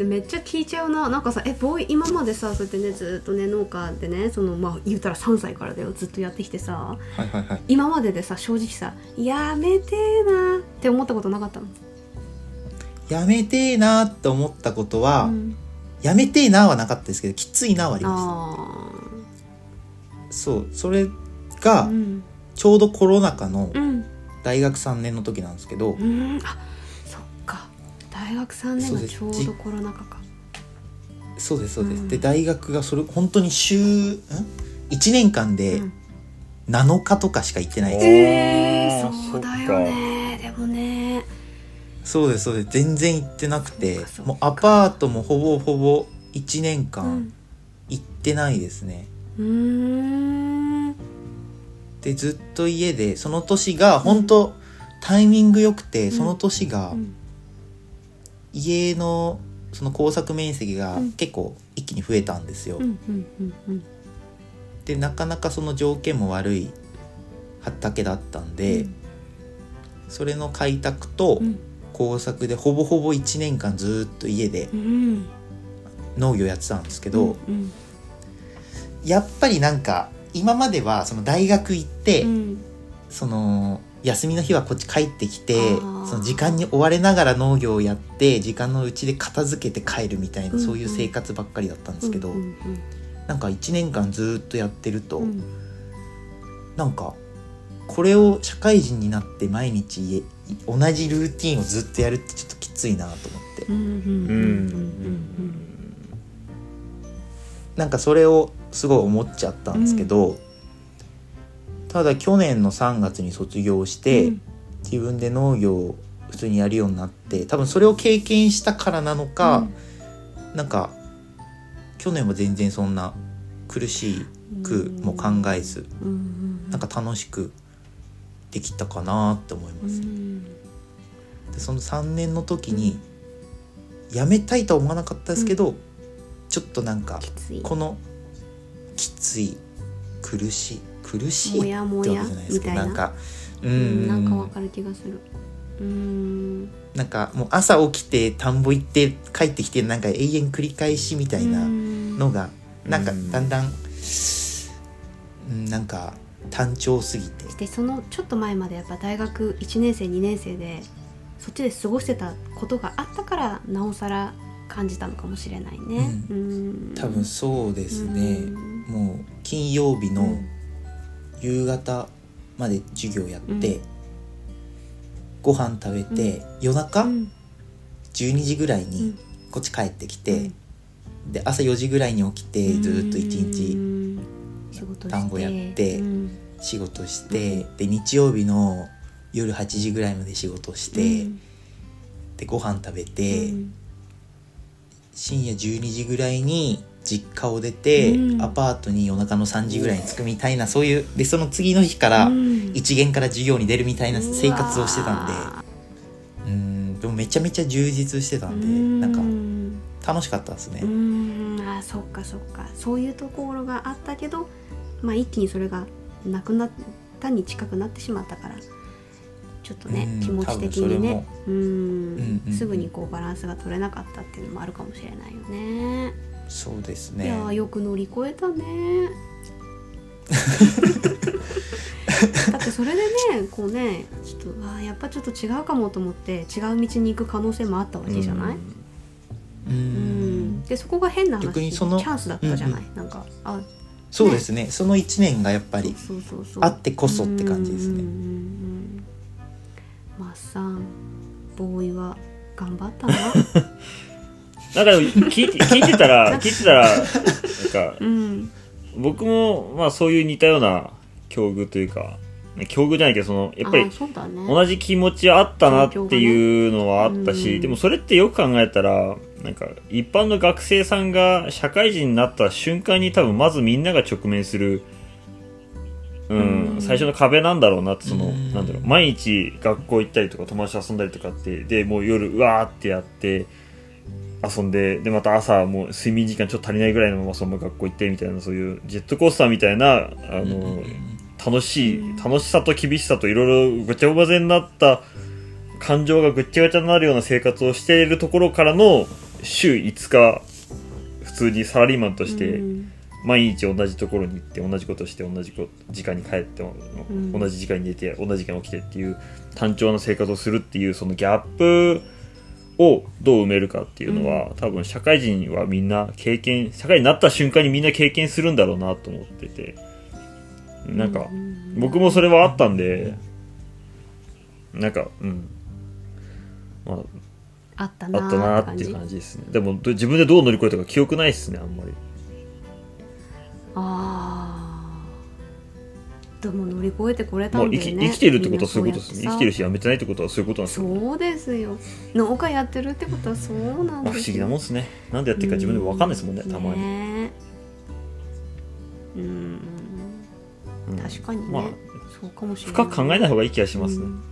でめっちゃ聞いちゃうな。なんかさえボーイ今までさそうやってねずっとね農家でねそのまあ言うたら3歳からだよ。ずっとやってきてさ。はいはいはい。今まででさ正直さやめてえなって思ったことなかったの？やめてえなって思ったことは、うん。やめてえなはなかったですけどきついなはありまあした。そう。それがあうん。ちょうどコロナ禍のうん。大学3年の時なんですけど、うん。あ大学3年がそうです。ちょうどコロナ禍か。そうですそうです、うん。で大学がそれ本当に週ん？1年間でうん。7日とかしか行ってないです、えー、そうだよね。でもね。そうですそうです。全然行ってなくてもうアパートもほぼほぼ1年う間ん。行ってないですね、うーん。でずっと家でその年が本当タイミング良くて、ん。その年がうん家のその工作面積がうん。結構一気に増えたんですよ、うんうんうんうん。でなかなかその条件も悪い畑だったんで、それの開拓とうん。工作でほぼほぼ1年間ずっと家でうん。農業やってたんですけど、うん。やっぱりなんか今まではその大学行って、うん。その休みの日はこっち帰ってきてその時間に追われながら農業をやって時間のうちで片付けて帰るみたいな、うんうん。そういう生活ばっかりだったんですけど、うんなんか1年間ずっとやってると、うん。うんなんかこれを社会人になって毎日家同じルーティンをずっとやるってちょっときついなと思って、うんうんうんうん。なんかそれをすごい思っちゃったんですけど、ただ去年の3月に卒業して、うん。自分で農業を普通にやるようになって多分それを経験したからなのか、なんか去年は全然そんな苦しくも考えず、うんうんなんか楽しくできたかなって思いうん。ます。でその3年の時に辞めたいとは思わなかったですけど、ちょっとなんかこのきつい苦しい苦しいってもやもやわけじゃないですみたいなけどなんかううん。んなんかわかる気がする。うん。なんかもう朝起きて田んぼ行って帰ってきてなんか永遠繰り返しみたいなのがなんかだんだん、うん、なんか単調すぎて。でそのちょっと前までやっぱ大学1年生2年生でそっちで過ごしてたことがあったからなおさら感じたのかもしれないね。ううん多分そうですね、うんもう金曜日のうん夕方まで授業やって、うん。ご飯食べて、夜中うん。12時ぐらいにうん。こっち帰ってきて、で朝4時ぐらいに起きてずっと一日うん仕事して。田んぼやってうん。仕事して、で日曜日の夜8時ぐらいまで仕事して、うん。でご飯食べて、うん。深夜12時ぐらいに実家を出て、うん。アパートに夜中の3時ぐらいに着くみたいなそういうでその次の日からうん。一元から授業に出るみたいな生活をしてたんで。うんでもめちゃめちゃ充実してたんでうん。なんか楽しかったですね。う。ん。あそっかそっか。そういうところがあったけど、まあ、一気にそれがなくなったに近くなってしまったからちょっとねうん気持ち的にねうんうんうん。すぐにこうバランスが取れなかったっていうのもあるかもしれないよね。そうですいねやーよく乗り越えたね。だってそれでねこうねちょっとあーやっぱちょっと違うかもと思って違う道に行く可能性もあったわけじゃない、ううん。んでそこが変な話チ逆にそのャンスだったじゃない、なんかあそうですね。その1年がやっぱりあってこそって感じですね。うんうんうんうん。マッサンボーイは頑張ったな なんかでも聞いて聞いてたら 聞いてたらなんかうん。僕もまあそういう似たような境遇というか境遇じゃないけどそのやっぱりね。同じ気持ちあったなっていうのはあったし、うん。でもそれってよく考えたらなんか一般の学生さんが社会人になった瞬間に多分まずみんなが直面する、うんうん。最初の壁なんだろうなってその、うん。なんだろう毎日学校行ったりとか友達と遊んだりとかってでもう夜うわーってやって遊んででまた朝もう睡眠時間ちょっと足りないぐらいのままそのまま学校行ってみたいなそういうジェットコースターみたいなあの、楽しい楽しさと厳しさといろいろごちゃ混ぜになった感情がぐっちゃぐちゃになるような生活をしているところからの週5日普通にサラリーマンとしてうん。毎日同じところに行って同じことして同じこ時間に帰って、ん。同じ時間に寝て同じ時間に起きてっていう単調な生活をするっていうそのギャップをどう埋めるかっていうのは、多分社会人はみんな経験社会になった瞬間にみんな経験するんだろうなと思ってて。なんか、僕もそれはあったんでなんかうん。まああったなあったなーっていう感じですね。でもど自分でどう乗り越えたか記憶ないっすねあんまり。ああでも乗り越えてこれたんだよね。き生きてるってことはそういうことですね。生きてるししやめてないってことはそういうことなんですよそうですよ。農家やってるってことはそうなんですよ。まあ不思議なもんですね。なんでやってるか自分でも分かんないですもんねたまに、ね。うんうん確かにね、まあそうかもしれない。深く考えない方がいい気がしますね、うん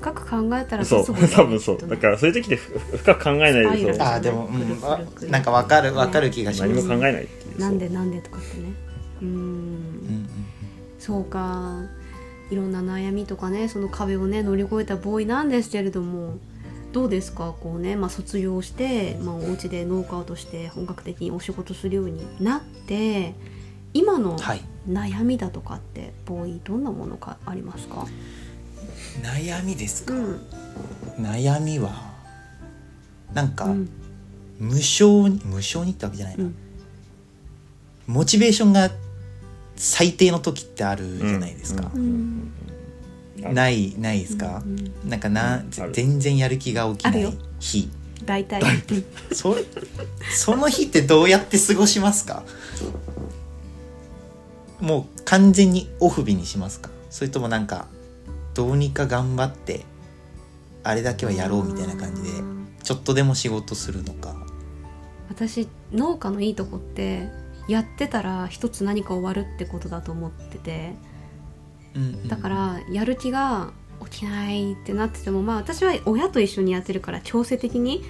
深く考えたらそう。多分そう。だからそういう時ってふ深く考えないであーでも、うんなんかわかるわかる気がします、何も考えないっていうなんでなんでとかってね。ううんんそうか。いろんな悩みとかねその壁をね乗り越えたボーイなんですけれどもどうですか？こうね、まあ、卒業して、まあ、お家で農家として本格的にお仕事するようになって今のはい。悩みだとかってボーイどんなものかありますか、悩みですか、うん。悩みはなんか、うん。無償に無償にってわけじゃないな、うん。モチベーションが最低の時ってあるじゃないですか。う、ん。ないないですか、うんなんかな、全然やる気が起きない日。大体。そその日ってどうやって過ごしますか？もう完全にオフ日にしますか？それともなんかどうにか頑張ってあれだけはやろうみたいな感じでうん。ちょっとでも仕事するのか。私農家のいいとこってやってたら一つ何か終わるってことだと思ってて。うんうんだからやる気が起きないってなっててもまあ私は親と一緒にやってるから強制的に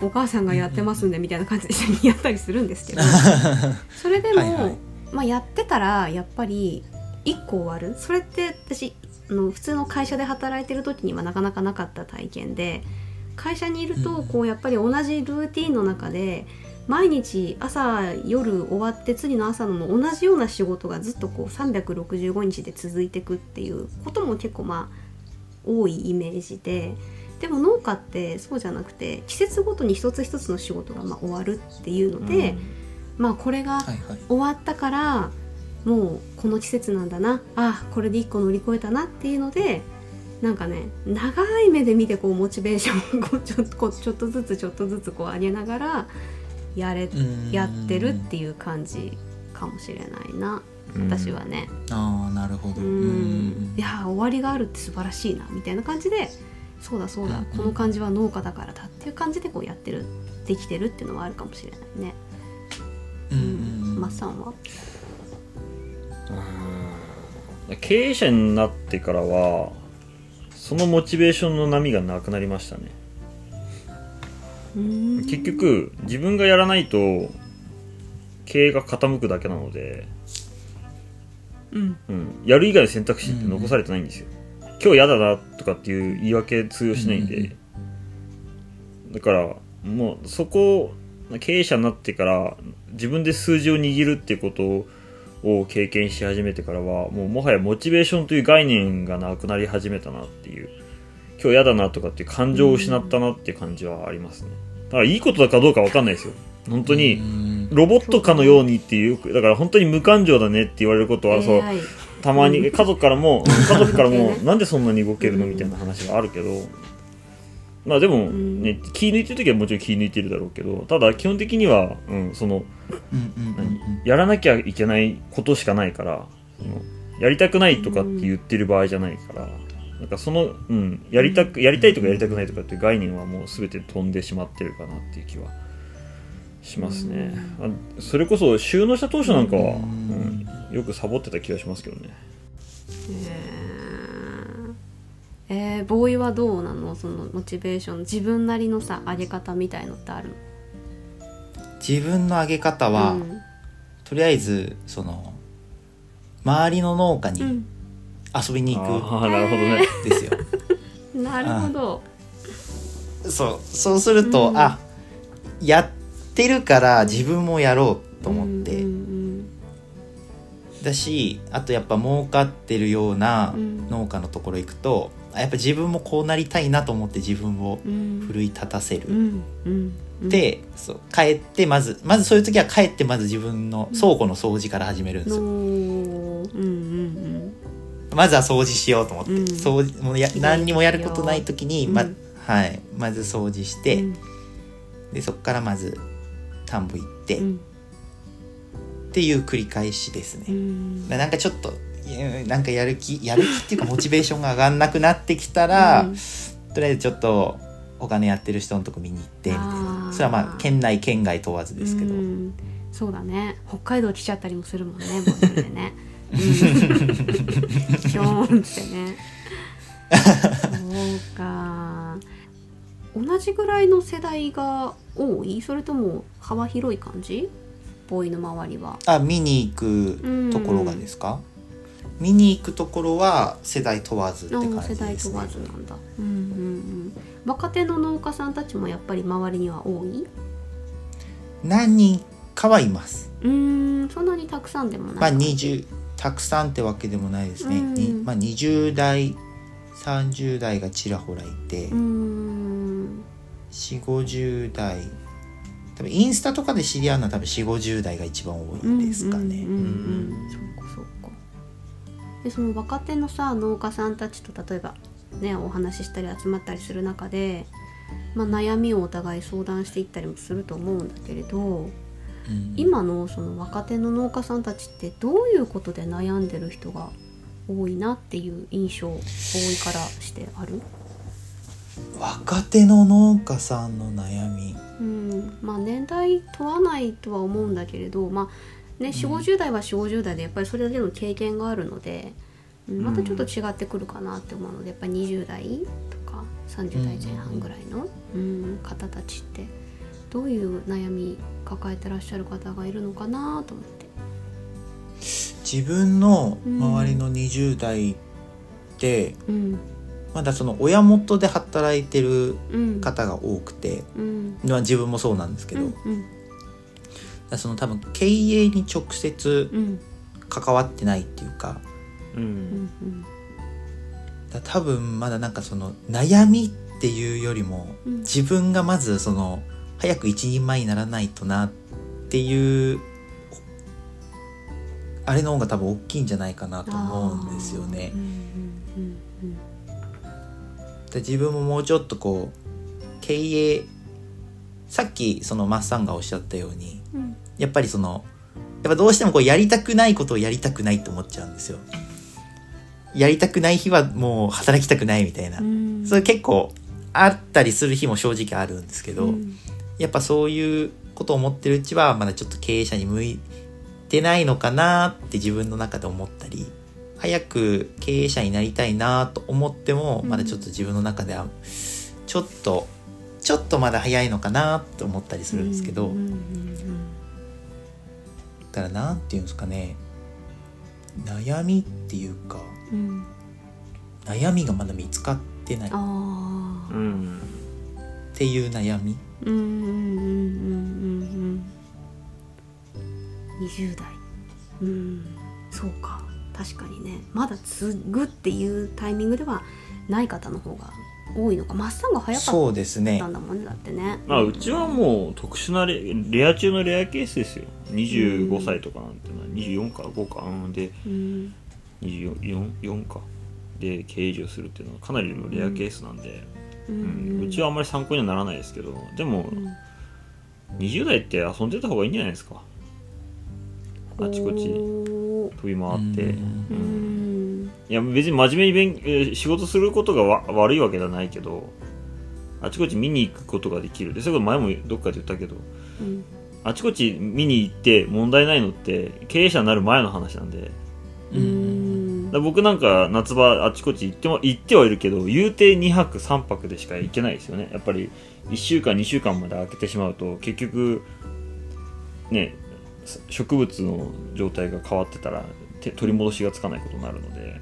お母さんがやってますんでみたいな感じで一緒にやったりするんですけど。それでもはいはい。まあ、やってたらやっぱり1個終わる。それって私あの普通の会社で働いてる時にはなかなかなかった体験で会社にいるとうん。こうやっぱり同じルーティンの中で毎日朝夜終わって次の朝の同じような仕事がずっとこう365日で続いていくっていうことも結構まあ多いイメージででも農家ってそうじゃなくて季節ごとに一つ一つの仕事がまあ終わるっていうので、まあこれが終わったからもうこの季節なんだな。あこれで一個乗り越えたなっていうのでなんかね長い目で見てこうモチベーションをこうちょっとこうちょっとずつちょっとずつこう上げながらやれうんやってるっていう感じかもしれないな。私はね。ああなるほど。いや終わりがあるって素晴らしいなみたいな感じでそうだそうだうんこの感じは農家だからだっていう感じでこうやってるできてるっていうのはあるかもしれないね。うんマッサンは？経営者になってからはそのモチベーションの波がなくなりましたね結局自分がやらないと経営が傾くだけなので、うん。うん、やる以外の選択肢って残されてないんですよ、今日嫌だなとかっていう言い訳通用しないんで、うんだからもうそこ経営者になってから自分で数字を握るっていうことを経験し始めてからはもうもはやモチベーションという概念がなくなり始めたなっていう今日嫌だなとかっていう感情を失ったなっていう感じはありますね。だからいいことだかどうかわかんないですよ。本当うにん。ロボットかのようにっていうだから本当に無感情だねって言われることはそうたまに家族からも 家族からもねなんでそんなに動けるのみたいな話があるけど。まあでもね気抜いてる時はもちろん気抜いてるだろうけどただ基本的には、うん、そのやらなきゃいけないことしかないからそのやりたくないとかって言ってる場合じゃないからなんかその、うん、やりたくやりたいとかやりたくないとかっていう概念はもう全て飛んでしまってるかなっていう気はしますね。あそれこそ収納した当初なんかは、うん。うん、よくサボってた気がしますけどね。えー。えーボーイはどうなの？そのモチベーション自分なりのさ上げ方みたいのってある？自分の上げ方は、うん。とりあえずその周りの農家にうん遊びに行ああなるほどね。くですよ、なるほど。そうそうすると、うん。あやってるから自分もやろうと思って、うんだしあとやっぱ儲かってるようなうん。農家のところ行くと、あやっぱ自分もこうなりたいなと思って自分をうん。奮い立たせる。うんうんうん。でそう帰ってまずまずそういう時は帰ってまず自分の倉庫の掃除から始めるんですのよ、うんうんまずは掃除しようと思って、うん。掃除もう。や何にもやることない時に、まうん。はい、まず掃除しうん。て、でそこからまず田んぼ行って、うん。っていう繰り返しですね、うん。なんかちょっとなんかやる気やる気っていうかモチベーションが上がんなくなってきたら、うん。とりあえずちょっとお金やってる人のとこ見に行ってみたいな。それはまあ県内県外問わずですけど、うん。そうだね。北海道来ちゃったりもするもんねもうそれでね。うんひょーん。ってねそうか。同じぐらいの世代が多い？それとも幅広い感じ？ボーイの周りは。あ見に行くところがですか、見に行くところは世代問わずってあ感じですね。問わずなんだ。うんうんうん。若手の農家さんたちもやっぱり周りには多い？何人かはいます。うーんそんなにたくさんでもない。まあ20たくさんってわけでもないですね、うん。にまあ、20代30代がちらほらいて、うーん。4 5 0代多分インスタとかで知り合うのは多分4 5 0代が一番多いですかね。でその若手のさ農家さんたちと例えばねお話ししたり集まったりする中で、まあ、悩みをお互い相談していったりもすると思うんだけれどうん今のその若手の農家さんたちってどういうことで悩んでる人が多いなっていう印象多いからしてある？若手の農家さんの悩み。うん、まあ年代問わないとは思うんだけれどまあね4 5 0代は4 5 0代でやっぱりそれだけの経験があるので、うん。またちょっと違ってくるかなって思うのでやっぱり20代とか30代前半ぐらいの、うん方たちってどういう悩み抱えてらっしゃる方がいるのかなと思って。自分の周りの20代って、うん。まだその親元で働いてるうん。方が多くて、うん。まあ、自分もそうなんですけど、うんだからその多分経営に直接うん。関わってないっていうかううん多分まだなんかその悩みっていうよりもうん。自分がまずその早く一人前にならないとなっていうあれの方が多分大きいんじゃないかなと思うんですよね。で自分ももうちょっとこう経営さっきそのマッサンがおっしゃったようにうん。やっぱりそのやっぱどうしてもこうやりたくないことをやりたくないって思っちゃうんですよ。やりたくない日はもう働きたくないみたいな、うん。それ結構あったりする日も正直あるんですけど、うんやっぱそういうことを思ってるうちはまだちょっと経営者に向いてないのかなって自分の中で思ったり早く経営者になりたいなと思ってもうん。まだちょっと自分の中ではちょっとちょっとまだ早いのかなと思ったりするんですけど、だからなんていうんですかね悩みっていうか悩みがまだ見つかってない。うんていう悩み。うんうんうんうんうんうん。20代。うんそうか。確かにね。まだ継ぐっていうタイミングではない方の方が多いのか。マッサンが早かっそうですねたんだもんねだってね。まあうちはもう特殊なレレア中のレアケースですよ。25歳とかなんてのは24か5か。うんでうん。24 4か。で経営上するっていうのはかなりのレアケースなんで、ううん。うちはあんまり参考にはならないですけどでもうん。20代って遊んでた方がいいんじゃないですか？あちこちほ飛び回って、うん。いや別に真面目に勉えー仕事することがわ悪いわけじゃないけどあちこち見に行くことができる。でそれこそ前もどっかで言ったけどうん。あちこち見に行って問題ないのって経営者になる前の話なんで。うんんら僕なんか夏場あちこち行っても行ってはいるけど言うて2泊3泊でしか行けないですよね。やっぱり1週間2週間まで空けてしまうと結局ね植物の状態が変わってたらて取り戻しがつかないことになるので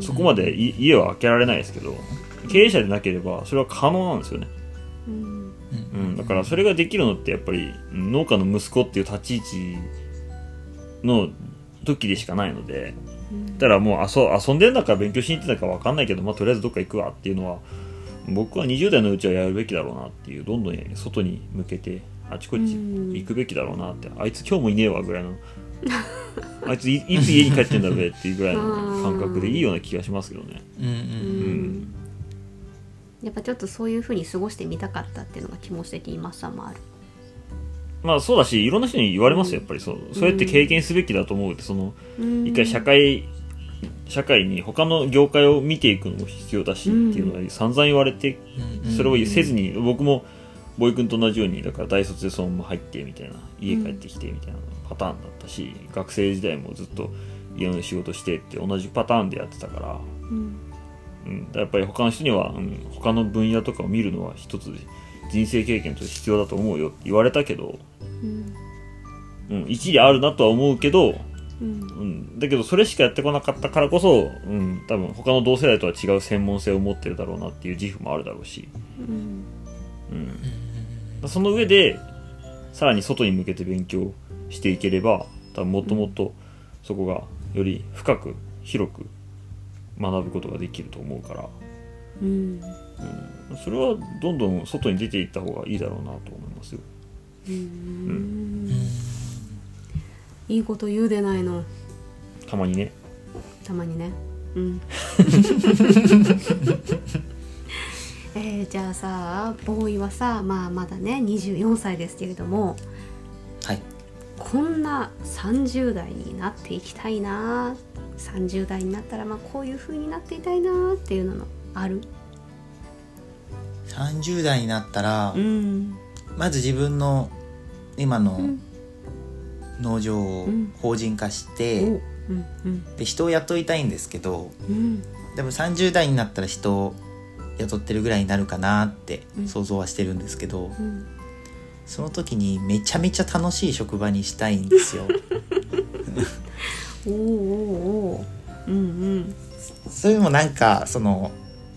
そこまでい家は開けられないですけど経営者でなければそれは可能なんですよね。うううん、だからそれができるのってやっぱりうん農家の息子っていう立ち位置の時でしかないのでだからもう遊遊んでんだか勉強しに行ってんだか分かんないけど、まあ、とりあえずどっか行くわっていうのは僕は20代のうちはやるべきだろうなっていうどんどん外に向けてあちこち行くべきだろうなって。あいつ今日もいねえわぐらいの。あいついいつ家に帰ってんだべっていうぐらいの感覚でいいような気がしますけどね。うんううん。ん。やっぱちょっとそういう風に過ごしてみたかったっていうのが気持ち的にマッサンもあるまあそうだしいろんな人に言われますよやっぱりそう。そうやって経験すべきだと思うってその一回社会社会に他の業界を見ていくのも必要だしっていうのは散々言われてうん。それをせずに僕もボーイ君と同じようにだから大卒でそのまま入ってみたいな家帰ってきてみたいなパターンだったし学生時代もずっと家の仕事してって同じパターンでやってたから、うん。やっぱり他の人には、うん、他の分野とかを見るのは一つ人生経験として必要だと思うよって言われたけど、うん。うん、一理あるなとは思うけど、うん。うん、だけどそれしかやってこなかったからこそ、うん、多分他の同世代とは違う専門性を持ってるだろうなっていう自負もあるだろうし、うん。うん、その上でさらに外に向けて勉強していければ多分もっともっとそこがより深く広く学ぶことができると思うから、うん。うん、それはどんどん外に出ていった方がいいだろうなと思いますよ。うん。いいこと言うでないの。たまにね。たまにねうん。えー、じゃあさボーイはさまあまだね24歳ですけれどもはい。こんな30代になっていきたいな30代になったらまあこういう風になっていたいなっていうのある？30代になったら、ん。まず自分の今のうん。農場をうん法人化しおて、で人を雇いたいんですけどうん。でも30代になったら人を雇ってるぐらいになるかなってうん。想像はしてるんですけど、うん。その時にめちゃめちゃ楽しい職場にしたいんですよ。おーおうんうん。それもなんかその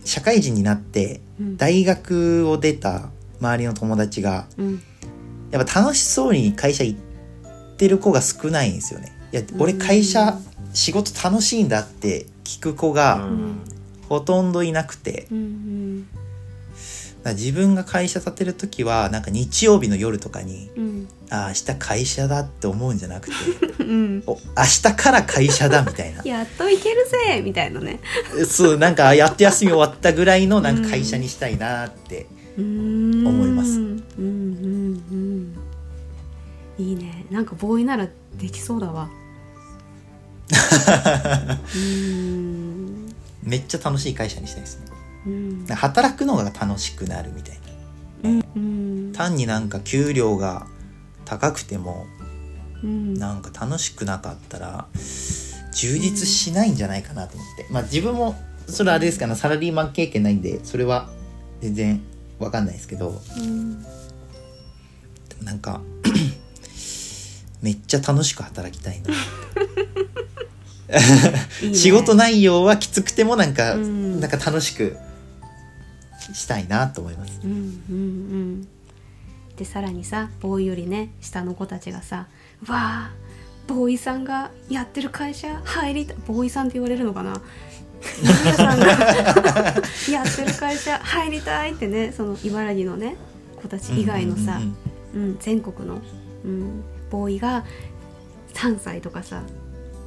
社会人になってうん。大学を出た周りの友達がうんやっぱ楽しそうに会社行ってる子が少ないんですよね。いや俺会社仕事楽しいんだって聞く子がうん。ほとんどいなくて、自分が会社立てる時はなんか日曜日の夜とかにうん。ああ明日会社だって思うんじゃなくて うん。お明日から会社だみたいな。やっといけるぜみたいなね。そうなんかやっと休み終わったぐらいのなんか会社にしたいなって、思思います。うんいいね。なんかボーイならできそうだわ。うん。めっちゃ楽しい会社にしたいですね。うん。働くのが楽しくなるみたいな。うん。単になんか給料が高くてもうん。なんか楽しくなかったら充実しないんじゃないかなと思って、まあ自分もそれはあれですかねサラリーマン経験ないんでそれは全然わかんないですけど。うん。でもなんかめっちゃ楽しく働きたいな。いいね。仕事内容はきつくてもなんか、うん。なんか楽しくしたいなと思います。うんうんうん。でさらにさボーイよりね下の子たちがさ「わあボーイさんがやってる会社入りたい」ボーイさんって言われるのかな？皆さんが やってる会社入りたいってねその茨城のね子たち以外のさ、うんうんうん、全国の、うん、ボーイが3歳とかさ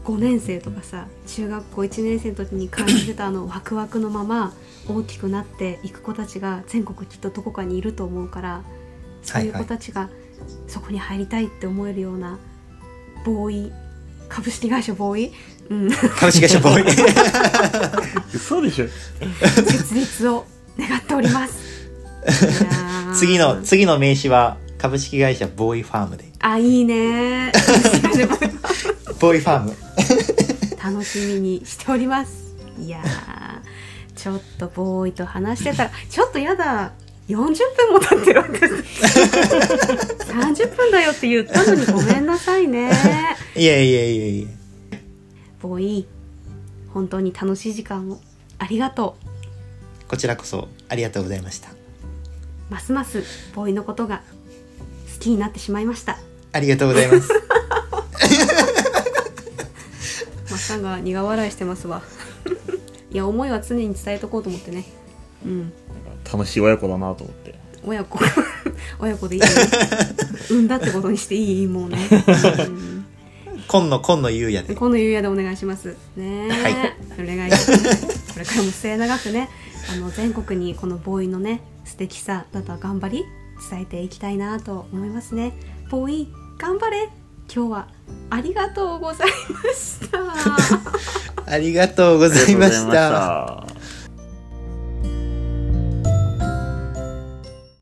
5年生とかさ中学校1年生の時に感じてたあのワクワクのまま大きくなっていく子たちが全国きっとどこかにいると思うからそういう子たちがそこに入りたいって思えるようなボーイ株式会社ボーイ、うん、株式会社ボーイ。嘘でしょ。設立を願っております。次の次の名刺は？株式会社ボーイファームで。あいいね。ボーイファーム。楽しみにしております。いやーちょっとボーイと話してたらちょっとやだ。40分も経ってるわけです。30分だよって言ったのにごめんなさいね。いやいやいやいや。ボーイ本当に楽しい時間を。ありがとこちらこそありがとうございました。うますますボーイのことが好きになってしまいました。ありがとうございます。マッサンが苦笑いしてますわ。いや思いは常に伝えとこうと思ってね。うん。楽しい親子だなと思って。親子。親子でいいよ産んだってことにしていいもうね、うん。今野今野優也で。今度ゆうやでお願いします。ねはい。お願いしますこれからも末永くねあの全国にこのボーイのね素敵さだと頑張り伝えていきたいなと思いますね。ボーイ頑張れ。今日は ありがとうございました。ありがとうございました